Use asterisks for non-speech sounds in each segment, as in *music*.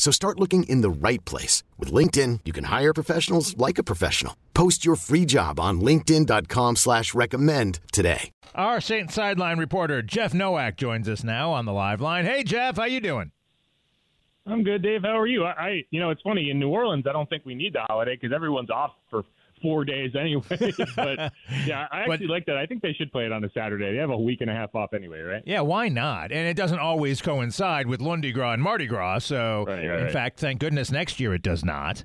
So start looking in the right place. With LinkedIn, you can hire professionals like a professional. Post your free job on linkedin.com slash recommend today. Our Saint Sideline reporter, Jeff Nowak, joins us now on the live line. Hey, Jeff, how you doing? I'm good, Dave. How are you? I, I you know, it's funny. In New Orleans, I don't think we need the holiday because everyone's off for four days anyway. *laughs* but yeah, I actually but, like that. I think they should play it on a Saturday. They have a week and a half off anyway, right? Yeah, why not? And it doesn't always coincide with Lundi Gras and Mardi Gras. So, right, right, in right. fact, thank goodness next year it does not.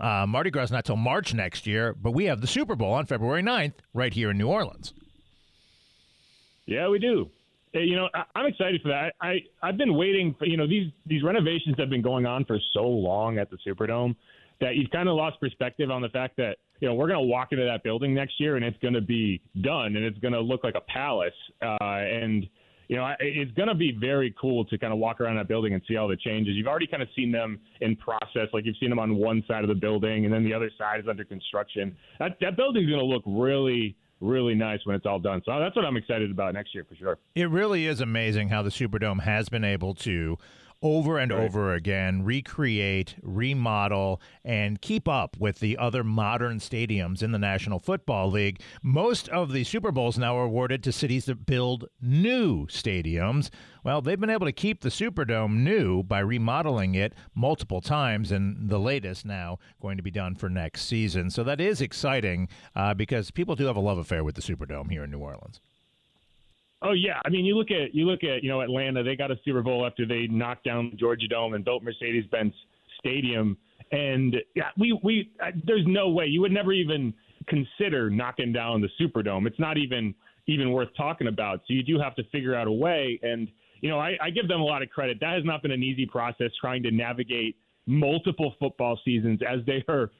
Uh, Mardi Gras is not till March next year, but we have the Super Bowl on February 9th right here in New Orleans. Yeah, we do. Hey, you know, I, am excited for that. I, I I've been waiting for you know these these renovations have been going on for so long at the Superdome that you've kind of lost perspective on the fact that you know, we're going to walk into that building next year and it's going to be done and it's going to look like a palace. Uh, and, you know, it's going to be very cool to kind of walk around that building and see all the changes. You've already kind of seen them in process, like you've seen them on one side of the building and then the other side is under construction. That, that building's going to look really, really nice when it's all done. So that's what I'm excited about next year for sure. It really is amazing how the Superdome has been able to over and right. over again, recreate, remodel, and keep up with the other modern stadiums in the National Football League. Most of the Super Bowls now are awarded to cities that build new stadiums. Well, they've been able to keep the Superdome new by remodeling it multiple times, and the latest now going to be done for next season. So that is exciting uh, because people do have a love affair with the Superdome here in New Orleans. Oh yeah, I mean you look at you look at you know Atlanta. They got a Super Bowl after they knocked down the Georgia Dome and built Mercedes-Benz Stadium, and yeah, we we uh, there's no way you would never even consider knocking down the Superdome. It's not even even worth talking about. So you do have to figure out a way. And you know I, I give them a lot of credit. That has not been an easy process trying to navigate multiple football seasons as they are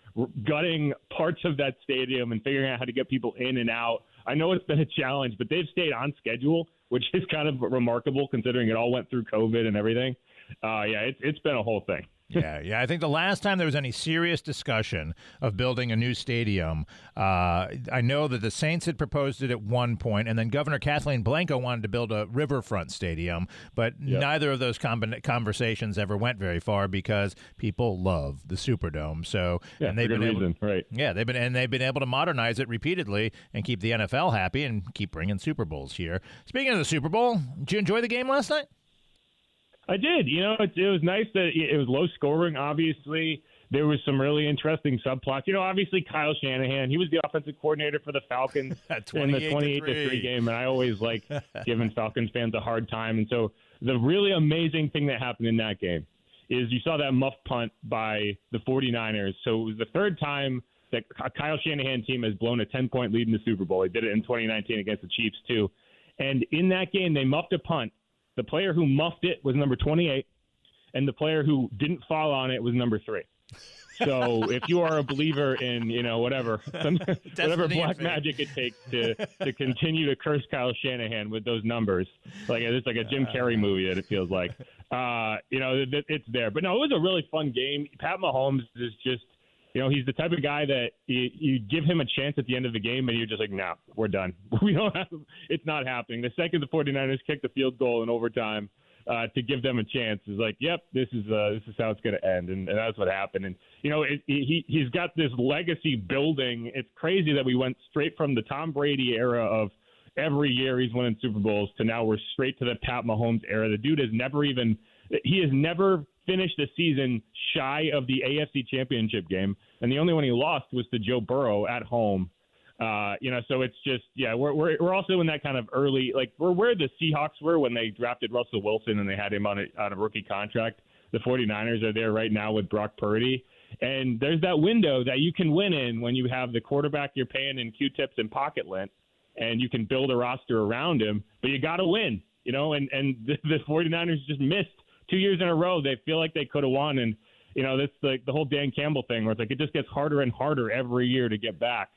gutting parts of that stadium and figuring out how to get people in and out I know it's been a challenge, but they've stayed on schedule, which is kind of remarkable considering it all went through COVID and everything. Uh, yeah, it's it's been a whole thing yeah, yeah. I think the last time there was any serious discussion of building a new stadium, uh, I know that the Saints had proposed it at one point, and then Governor Kathleen Blanco wanted to build a riverfront stadium, but yep. neither of those conversations ever went very far because people love the Superdome. So, yeah, and they've been able, reason, right? Yeah, they've been and they've been able to modernize it repeatedly and keep the NFL happy and keep bringing Super Bowls here. Speaking of the Super Bowl, did you enjoy the game last night? I did. You know, it, it was nice that it was low scoring. Obviously, there was some really interesting subplots. You know, obviously Kyle Shanahan, he was the offensive coordinator for the Falcons *laughs* in the 28 to 3 game, and I always like *laughs* giving Falcons fans a hard time. And so the really amazing thing that happened in that game is you saw that muff punt by the 49ers. So it was the third time that Kyle Shanahan team has blown a 10 point lead in the Super Bowl. He did it in 2019 against the Chiefs too. And in that game, they muffed a punt the player who muffed it was number 28, and the player who didn't fall on it was number three. So *laughs* if you are a believer in you know whatever *laughs* some, whatever black magic it takes to to continue to curse Kyle Shanahan with those numbers, like it's like a Jim Carrey movie that it feels like. Uh, you know, it, it's there. But no, it was a really fun game. Pat Mahomes is just you know, he's the type of guy that you, you give him a chance at the end of the game and you're just like, nah, we're done. *laughs* We don't have, it's not happening. The second the 49ers kick the field goal in overtime uh, to give them a chance is like, yep, this is uh, this is how it's going to end, and, and that's what happened. And you know, it, he he's got this legacy building. It's crazy that we went straight from the Tom Brady era of every year he's winning Super Bowls to now we're straight to the Pat Mahomes era. The dude has never even he has never finished a season shy of the AFC Championship game, and the only one he lost was to Joe Burrow at home. Uh, you know, so it's just yeah, we're we're we're also in that kind of early like we're where the Seahawks were when they drafted Russell Wilson and they had him on a on a rookie contract. The 49ers are there right now with Brock Purdy. And there's that window that you can win in when you have the quarterback you're paying in Q-tips and pocket lint, and you can build a roster around him. But you got to win, you know. And and *laughs* the, the 49ers just missed two years in a row. They feel like they could have won, and you know this like the whole Dan Campbell thing, where it's like it just gets harder and harder every year to get back.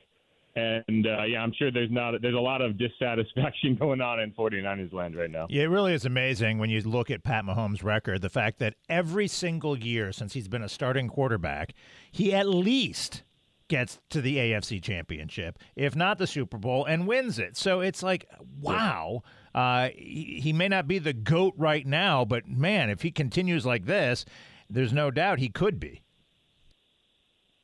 And uh, yeah, I'm sure there's not there's a lot of dissatisfaction *laughs* going on in 49ers land right now. Yeah, it really is amazing when you look at Pat Mahomes' record. The fact that every single year since he's been a starting quarterback, he at least gets to the AFC Championship, if not the Super Bowl, and wins it. So it's like, wow. Uh, he, he may not be the GOAT right now, but man, if he continues like this, there's no doubt he could be.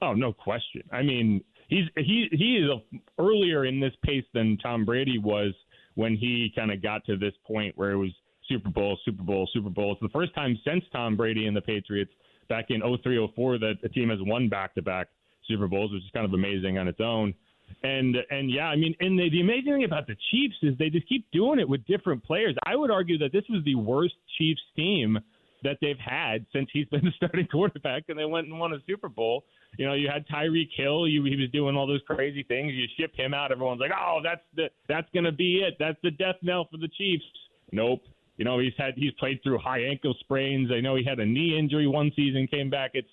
Oh, no question. I mean, he's he he is a, earlier in this pace than Tom Brady was when he kind of got to this point where it was Super Bowl, Super Bowl, Super Bowl. It's the first time since Tom Brady and the Patriots back in 03, 04 that a team has won back-to-back Super Bowls, which is kind of amazing on its own. And and yeah, I mean, and the, the amazing thing about the Chiefs is they just keep doing it with different players. I would argue that this was the worst Chiefs team that they've had since he's been *laughs* the starting quarterback, and they went and won a Super Bowl. You know, you had Tyreek Hill. You, he was doing all those crazy things. You ship him out. Everyone's like, oh, that's the that's to be it. That's the death knell for the Chiefs. Nope. You know, he's had he's played through high ankle sprains. I know he had a knee injury one season, came back. It's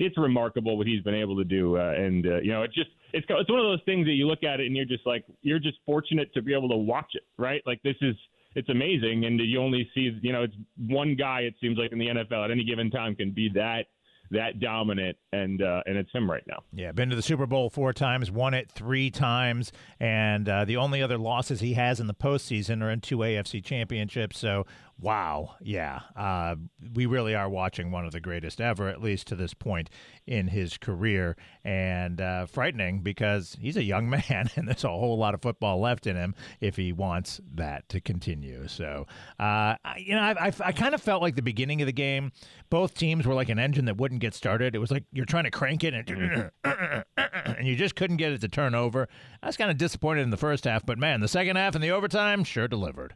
it's remarkable what he's been able to do, uh, and uh, you know, it's just it's it's one of those things that you look at it and you're just like you're just fortunate to be able to watch it, right? Like this is it's amazing, and you only see you know it's one guy. It seems like in the NFL at any given time can be that that dominant, and uh, and it's him right now. Yeah, been to the Super Bowl four times, won it three times, and uh, the only other losses he has in the postseason are in two AFC championships. So Wow. Yeah. Uh, we really are watching one of the greatest ever, at least to this point in his career. And uh, frightening because he's a young *laughs* man and there's a whole lot of football left in him if he wants that to continue. So, uh, you know, I, I, I kind of felt like the beginning of the game, both teams were like an engine that wouldn't get started. It was like you're trying to crank it and, *clears throat* and you just couldn't get it to turn over. I was kind of disappointed in the first half, but man, the second half and the overtime sure delivered.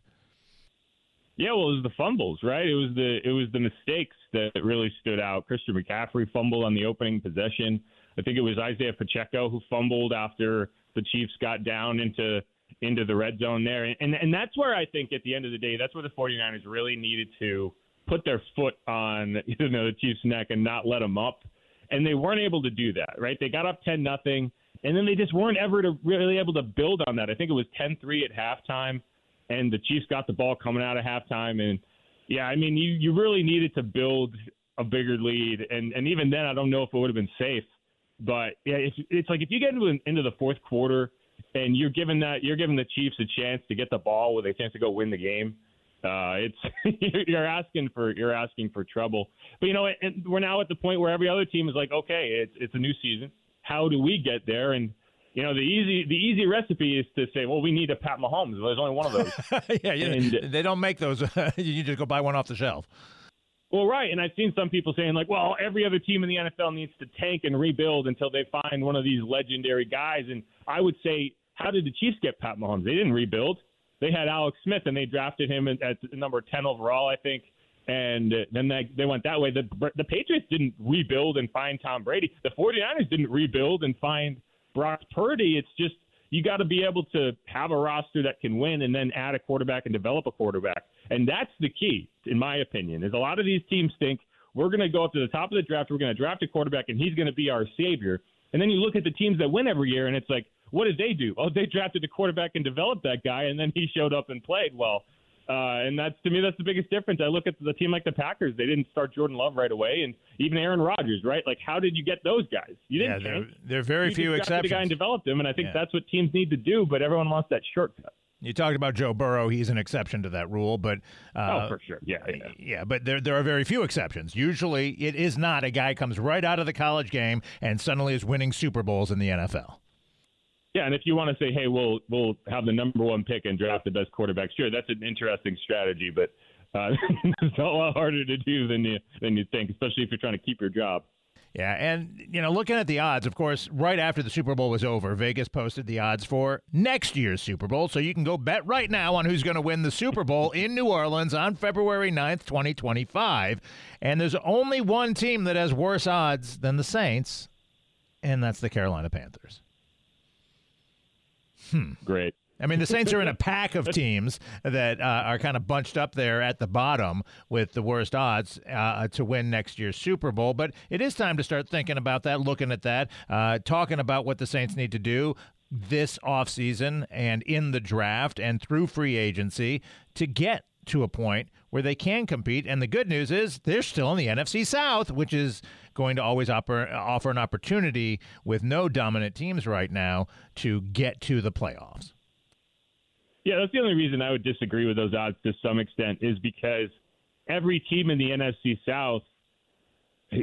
Yeah, well, it was the fumbles, right? It was the it was the mistakes that really stood out. Christian McCaffrey fumbled on the opening possession. I think it was Isaiah Pacheco who fumbled after the Chiefs got down into into the red zone there. And and that's where I think at the end of the day, that's where the 49ers really needed to put their foot on *laughs* you know the Chiefs' neck and not let them up. And they weren't able to do that, right? They got up 10 nothing, and then they just weren't ever to really able to build on that. I think it was 10-3 at halftime and the Chiefs got the ball coming out of halftime. And yeah, I mean, you you really needed to build a bigger lead, and and even then, I don't know if it would have been safe. But yeah, it's it's like if you get into into the fourth quarter and you're giving that you're giving the Chiefs a chance to get the ball with a chance to go win the game. Uh, it's *laughs* you're asking for you're asking for trouble. But you know, and we're now at the point where every other team is like, okay, it's it's a new season. How do we get there? And you know, the easy the easy recipe is to say, well, we need a Pat Mahomes. Well, there's only one of those. *laughs* yeah, and, they don't make those. *laughs* you just go buy one off the shelf. Well, right, and I've seen some people saying like, well, every other team in the NFL needs to tank and rebuild until they find one of these legendary guys. And I would say, how did the Chiefs get Pat Mahomes? They didn't rebuild. They had Alex Smith, and they drafted him at number ten overall, I think. And then they, they went that way. The the Patriots didn't rebuild and find Tom Brady. The 49ers didn't rebuild and find Brock Purdy. It's just you got to be able to have a roster that can win and then add a quarterback and develop a quarterback. And that's the key, in my opinion, is a lot of these teams think we're going to go up to the top of the draft, we're going to draft a quarterback, and he's going to be our savior. And then you look at the teams that win every year, and it's like, what did they do? Oh, they drafted a quarterback and developed that guy, and then he showed up and played well. Uh, and that's to me, that's the biggest difference. I look at the team like the Packers; they didn't start Jordan Love right away, and even Aaron Rodgers, right? Like, how did you get those guys? You didn't. Yeah, there, there are very you few exceptions. The guy and developed him, and I think yeah. that's what teams need to do. But everyone wants that shortcut. You talked about Joe Burrow; he's an exception to that rule, but uh, oh, for sure, yeah, yeah, yeah. But there, there are very few exceptions. Usually, it is not a guy comes right out of the college game and suddenly is winning Super Bowls in the NFL. Yeah, and if you want to say, hey, we'll we'll have the number one pick and draft the best quarterback, sure, that's an interesting strategy. But Uh, *laughs* it's a lot harder to do than you than you think, especially if you're trying to keep your job. Yeah, and you know, looking at the odds, of course, right after the Super Bowl was over, Vegas posted the odds for next year's Super Bowl, so you can go bet right now on who's going to win the Super Bowl in New Orleans on February 9th, 2025. And there's only one team that has worse odds than the Saints, and that's the Carolina Panthers. Hmm. Great. I mean, the Saints are in a *laughs* pack of teams that uh, are kind of bunched up there at the bottom with the worst odds uh, to win next year's Super Bowl. But it is time to start thinking about that, looking at that, uh, talking about what the Saints need to do this offseason and in the draft and through free agency to get to a point where they can compete. And the good news is they're still in the NFC South, which is going to always offer, offer an opportunity with no dominant teams right now to get to the playoffs. Yeah, that's the only reason I would disagree with those odds to some extent is because every team in the NFC South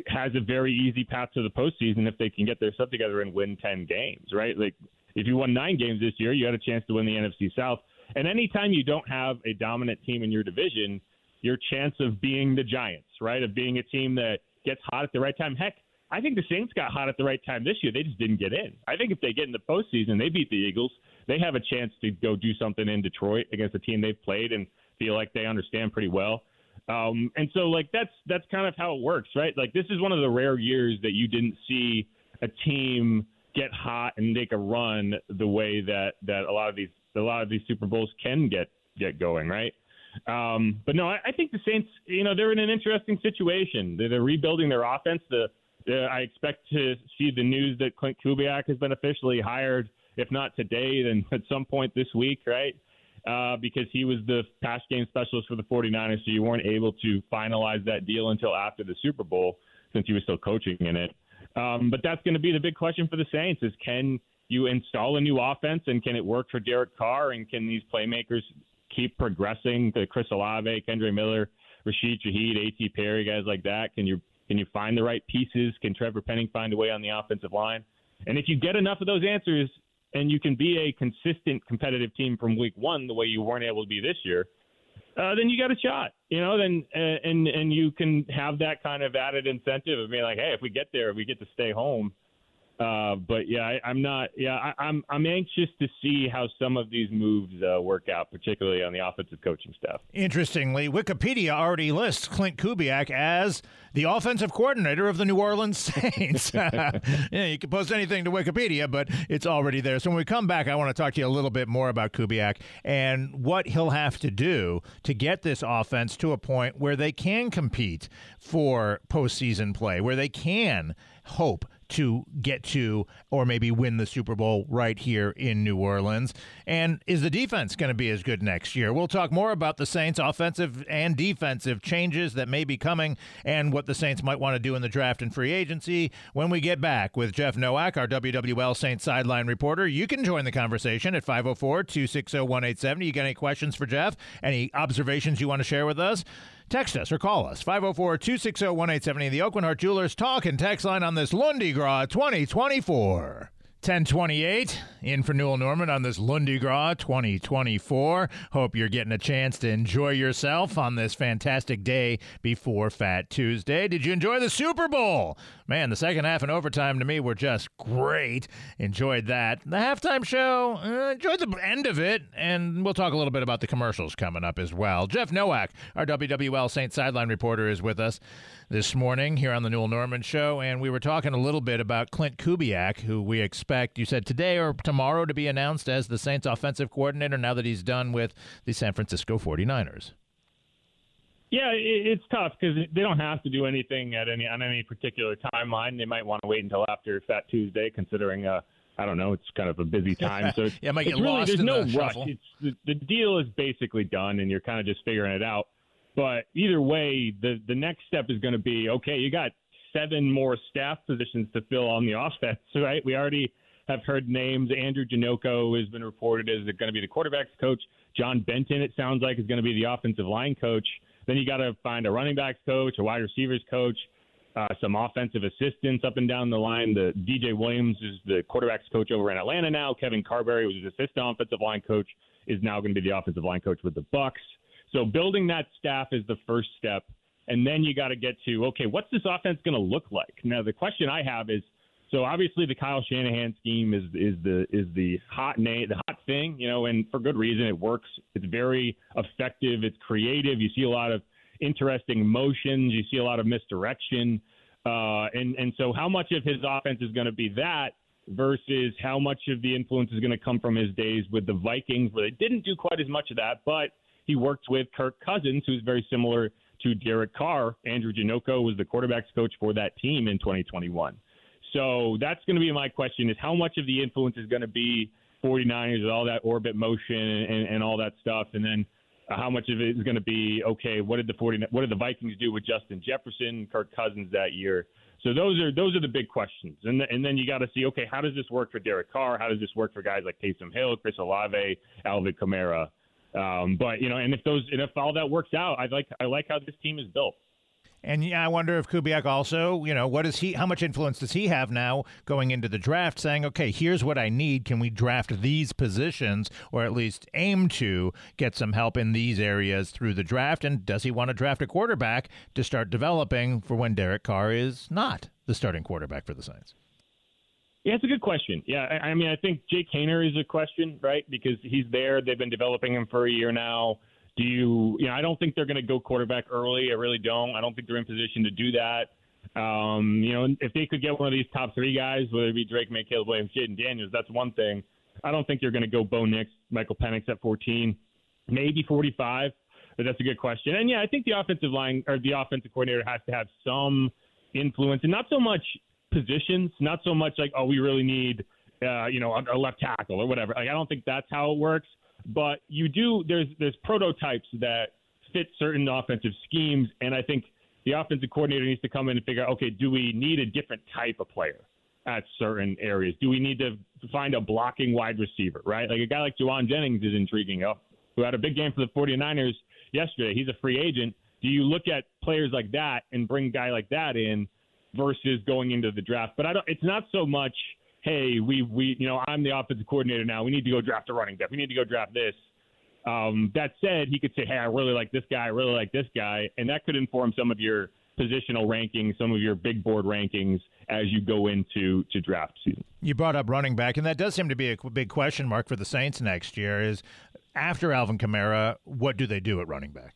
has a very easy path to the postseason if they can get their stuff together and win 10 games, right? Like if you won nine games this year, you had a chance to win the NFC South. And anytime you don't have a dominant team in your division, your chance of being the Giants, right? Of being a team that gets hot at the right time. Heck, I think the Saints got hot at the right time this year. They just didn't get in. I think if they get in the postseason, they beat the Eagles they have a chance to go do something in Detroit against a team they've played and feel like they understand pretty well. Um, and so like that's that's kind of how it works, right? Like this is one of the rare years that you didn't see a team get hot and make a run the way that that a lot of these a lot of these Super Bowls can get get going, right? Um, but no, I, I think the Saints, you know, they're in an interesting situation. They're, they're rebuilding their offense. The, the I expect to see the news that Klint Kubiak has been officially hired if not today, then *laughs* at some point this week, right? Uh, because he was the pass game specialist for the 49ers, so you weren't able to finalize that deal until after the Super Bowl since he was still coaching in it. Um, but that's going to be the big question for the Saints: is can you install a new offense and can it work for Derek Carr and can these playmakers keep progressing to Chris Olave, Kendre Miller, Rashid Shaheed, A.T. Perry, guys like that? Can you can you find the right pieces? Can Trevor Penning find a way on the offensive line? And if you get enough of those answers, and you can be a consistent competitive team from week one the way you weren't able to be this year, uh, then you got a shot. You know, then uh, and and you can have that kind of added incentive of being like, hey, if we get there, we get to stay home. Uh, but yeah, I, I'm not. Yeah, I, I'm I'm anxious to see how some of these moves uh, work out, particularly on the offensive coaching staff. Interestingly, Wikipedia already lists Klint Kubiak as the offensive coordinator of the New Orleans *laughs* Saints. *laughs* yeah, you can post anything to Wikipedia, but it's already there. So when we come back, I want to talk to you a little bit more about Kubiak and what he'll have to do to get this offense to a point where they can compete for postseason play, where they can hope to get to or maybe win the Super Bowl right here in New Orleans? And is the defense going to be as good next year? We'll talk more about the Saints' offensive and defensive changes that may be coming and what the Saints might want to do in the draft and free agency when we get back with Jeff Nowak, our WWL Saints sideline reporter. You can join the conversation at 504 260 187. You got any questions for Jeff? Any observations you want to share with us? Text us or call us 504 260 1870. The Aucoin Hart Jewelers talk and text line on this Gras 2024. 1028 in for Newell Normand on this Lundi Gras 2024. Hope you're getting a chance to enjoy yourself on this fantastic day before Fat Tuesday. Did you enjoy the Super Bowl? Man, the second half and overtime to me were just great. Enjoyed that. The halftime show, uh, enjoyed the end of it, and we'll talk a little bit about the commercials coming up as well. Jeff Nowak, our WWL Saint Sideline reporter, is with us this morning here on the Newell Normand Show, and we were talking a little bit about Klint Kubiak, who we expect, you said today or tomorrow, to be announced as the Saints offensive coordinator now that he's done with the San Francisco 49ers. Yeah, it's tough because they don't have to do anything at any on any particular timeline. They might want to wait until after Fat Tuesday, considering uh, I don't know, it's kind of a busy time. So *laughs* yeah, might get really, lost there's no the rush. It's, the, the deal is basically done, and you're kind of just figuring it out. But either way, the the next step is going to be okay. You got seven more staff positions to fill on the offense, *laughs* right? We already have heard names. Andrew Janocko has been reported as going to be the quarterbacks coach. John Benton, it sounds like, is going to be the offensive line coach. Then you got to find a running backs coach, a wide receivers coach, uh, some offensive assistants up and down the line. The DJ Williams is the quarterbacks coach over in Atlanta now. Kevin Carberry was his assistant offensive line coach, is now going to be the offensive line coach with the Bucs. So building that staff is the first step. And then you got to get to, okay, what's this offense going to look like? Now, the question I have is, so obviously the Kyle Shanahan scheme is is the is the hot name, the hot thing, you know, and for good reason. It works. It's very effective. It's creative. You see a lot of interesting motions. You see a lot of misdirection. Uh, and and so how much of his offense is going to be that versus how much of the influence is going to come from his days with the Vikings, where they didn't do quite as much of that, but he worked with Kirk Cousins, who's very similar to Derek Carr. Andrew Janocko was the quarterbacks coach for that team in 2021. So that's going to be my question: is how much of the influence is going to be 49ers with all that orbit motion and, and all that stuff, and then how much of it is going to be okay? What did the 40 what did the Vikings do with Justin Jefferson, Kirk Cousins that year? So those are those are the big questions, and the, and then you got to see okay, how does this work for Derek Carr? How does this work for guys like Taysom Hill, Chris Olave, Alvin Kamara? Um, but you know, and if those and if all that works out, I like I like how this team is built. And yeah, I wonder if Kubiak also, you know, what is he? How much influence does he have now going into the draft? Saying, okay, here's what I need. Can we draft these positions, or at least aim to get some help in these areas through the draft? And does he want to draft a quarterback to start developing for when Derek Carr is not the starting quarterback for the Saints? Yeah, it's a good question. Yeah, I, I mean, I think Jake Haener is a question, right? Because he's there. They've been developing him for a year now. Do you, you know, I don't think they're going to go quarterback early. I really don't. I don't think they're in position to do that. Um, you know, if they could get one of these top three guys, whether it be Drake Maye, Caleb Williams, Jayden Daniels, that's one thing. I don't think they're going to go Bo Nix, Michael Penix at 14, maybe 45. But that's a good question. And yeah, I think the offensive line or the offensive coordinator has to have some influence, and not so much positions, not so much like, oh, we really need, uh, you know, a, a left tackle or whatever. Like, I don't think that's how it works but you do there's there's prototypes that fit certain offensive schemes, and I think the offensive coordinator needs to come in and figure out, okay, do we need a different type of player at certain areas? Do we need to find a blocking wide receiver, right? Like a guy like Jauan Jennings is intriguing, uh, who had a big game for the 49ers yesterday. He's a free agent. Do you look at players like that and bring a guy like that in versus going into the draft? But I don't. It's not so much – hey, we we you know I'm the offensive coordinator now. We need to go draft a running back. We need to go draft this. Um, that said, he could say, hey, I really like this guy. I really like this guy, and that could inform some of your positional rankings, some of your big board rankings as you go into to draft season. You brought up running back, and that does seem to be a big question mark for the Saints next year. Is after Alvin Kamara, what do they do at running back?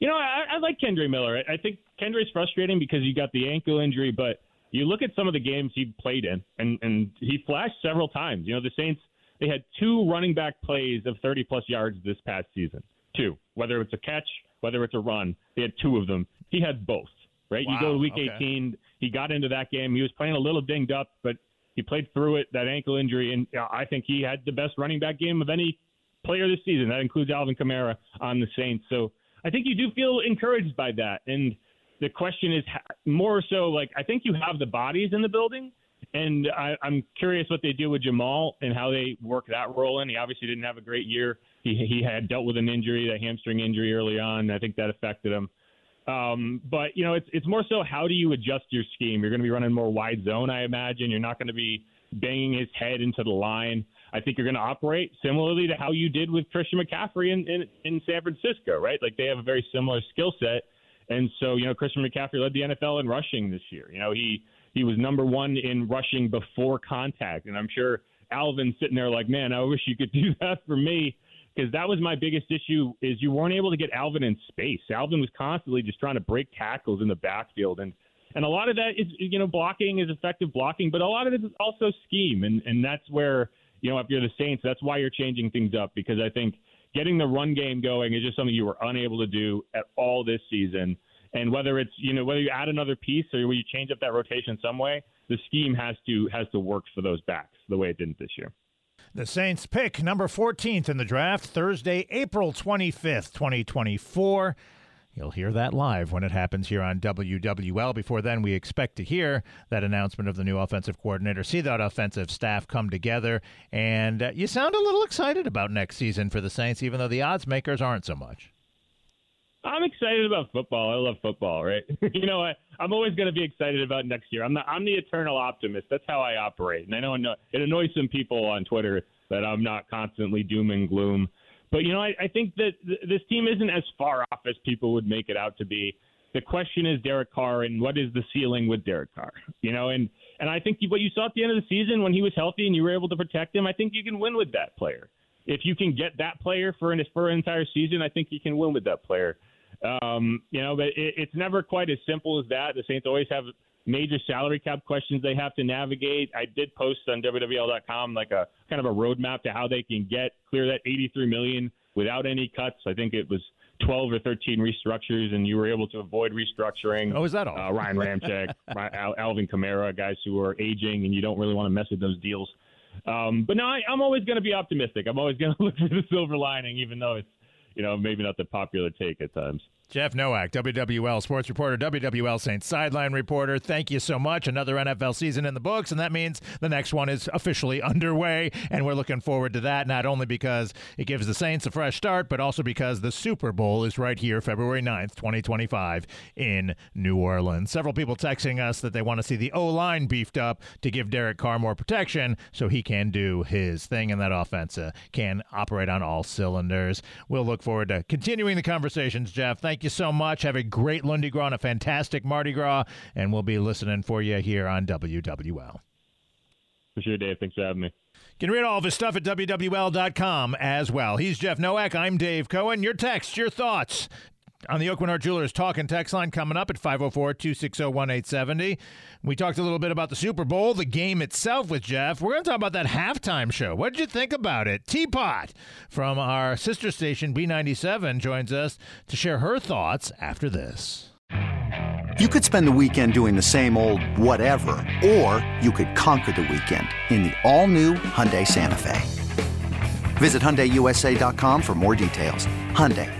You know, I, I like Kendre Miller. I think Kendre's frustrating because you got the ankle injury, but you look at some of the games he played in, and and he flashed several times. You know, the Saints they had two running back plays of 30 plus yards this past season. Two, whether it's a catch, whether it's a run, they had two of them. He had both. Right? Wow, you go to week okay. 18. He got into that game. He was playing a little dinged up, but he played through it. That ankle injury, and I think he had the best running back game of any player this season. That includes Alvin Kamara on the Saints. So I think you do feel encouraged by that, and the question is more so like I think you have the bodies in the building, and I, I'm curious what they do with Jamal and how they work that role in. He obviously didn't have a great year. He he had dealt with an injury, that hamstring injury early on. I think that affected him. Um, but you know, it's it's more so how do you adjust your scheme? You're going to be running more wide zone, I imagine. You're not going to be banging his head into the line. I think you're going to operate similarly to how you did with Christian McCaffrey in, in, in San Francisco, right? Like they have a very similar skill set and so, you know, Christian McCaffrey led the NFL in rushing this year. You know, he he was number one in rushing before contact, and I'm sure Alvin's sitting there like, man, I wish you could *laughs* do that for me because that was my biggest issue is you weren't able to get Alvin in space. Alvin was constantly just trying to break tackles in the backfield and and a lot of that is you know blocking is effective blocking, but a lot of it is also scheme and and that's where you know if you're the Saints, that's why you're changing things up because I think getting the run game going is just something you were unable to do at all this season. And whether it's you know whether you add another piece or you change up that rotation some way, the scheme has to has to work for those backs the way it didn't this year. The Saints pick number 14th in the draft Thursday, April 25th, 2024. You'll hear that live when it happens here on WWL. Before then, we expect to hear that announcement of the new offensive coordinator, see that offensive staff come together, and uh, you sound a little excited about next season for the Saints, even though the odds makers aren't so much. I'm excited about football. I love football, right? *laughs* you know, I, I'm always going to be excited about next year. I'm the I'm the eternal optimist. That's how I operate, and I know it annoys some people on Twitter that I'm not constantly doom and gloom. But you know, I, I think that th- this team isn't as far off as people would make it out to be. The question is Derek Carr and what is the ceiling with Derek Carr? You know, and and I think what you saw at the end of the season when he was healthy and you were able to protect him, I think you can win with that player. If you can get that player for an for an entire season, I think you can win with that player. Um, you know, but it, it's never quite as simple as that. The Saints always have major salary cap questions they have to navigate. I did post on WWL.com like a kind of a roadmap to how they can get clear that 83 million without any cuts. I think it was 12 or 13 restructures, and you were able to avoid restructuring. Oh, is that all? Uh, Ryan Ramczyk, *laughs* Alvin Kamara, guys who are aging, and you don't really want to mess with those deals. Um, but no, I, I'm always going to be optimistic. I'm always going *laughs* to look for the silver lining, even though it's you know maybe not the popular take at times. Jeff Nowak, WWL sports reporter, WWL Saints sideline reporter. Thank you so much. Another NFL season in the books, and that means the next one is officially *laughs* underway, and we're looking forward to that. Not only because it gives the Saints a fresh start, but also because the Super Bowl is right here, February 9th, 2025, in New Orleans. Several people texting us that they want to see the O line beefed up to give Derek Carr more protection so he can do his thing, and that offense uh, can operate on all cylinders. We'll look forward to continuing the conversations, Jeff. Thank Thank you so much. Have a great Lundi Gras and a fantastic Mardi Gras, and we'll be listening for you here on WWL. For sure, Dave. Thanks for having me. You can read all of his stuff at WWL.com as well. He's Jeff Nowak. I'm Dave Cohen. Your text, your thoughts on the Hart Jewelers talk and text line coming up at 504 260 1870. We talked a little bit about the Super Bowl, the game itself with Jeff. We're going to talk about that halftime show. What did you think about it? Teapot from our sister station, B97, joins us to share her thoughts after this. You could spend the weekend doing the same old whatever, or you could conquer the weekend in the all new Hyundai Santa Fe. Visit HyundaiUSA.com for more details. Hyundai.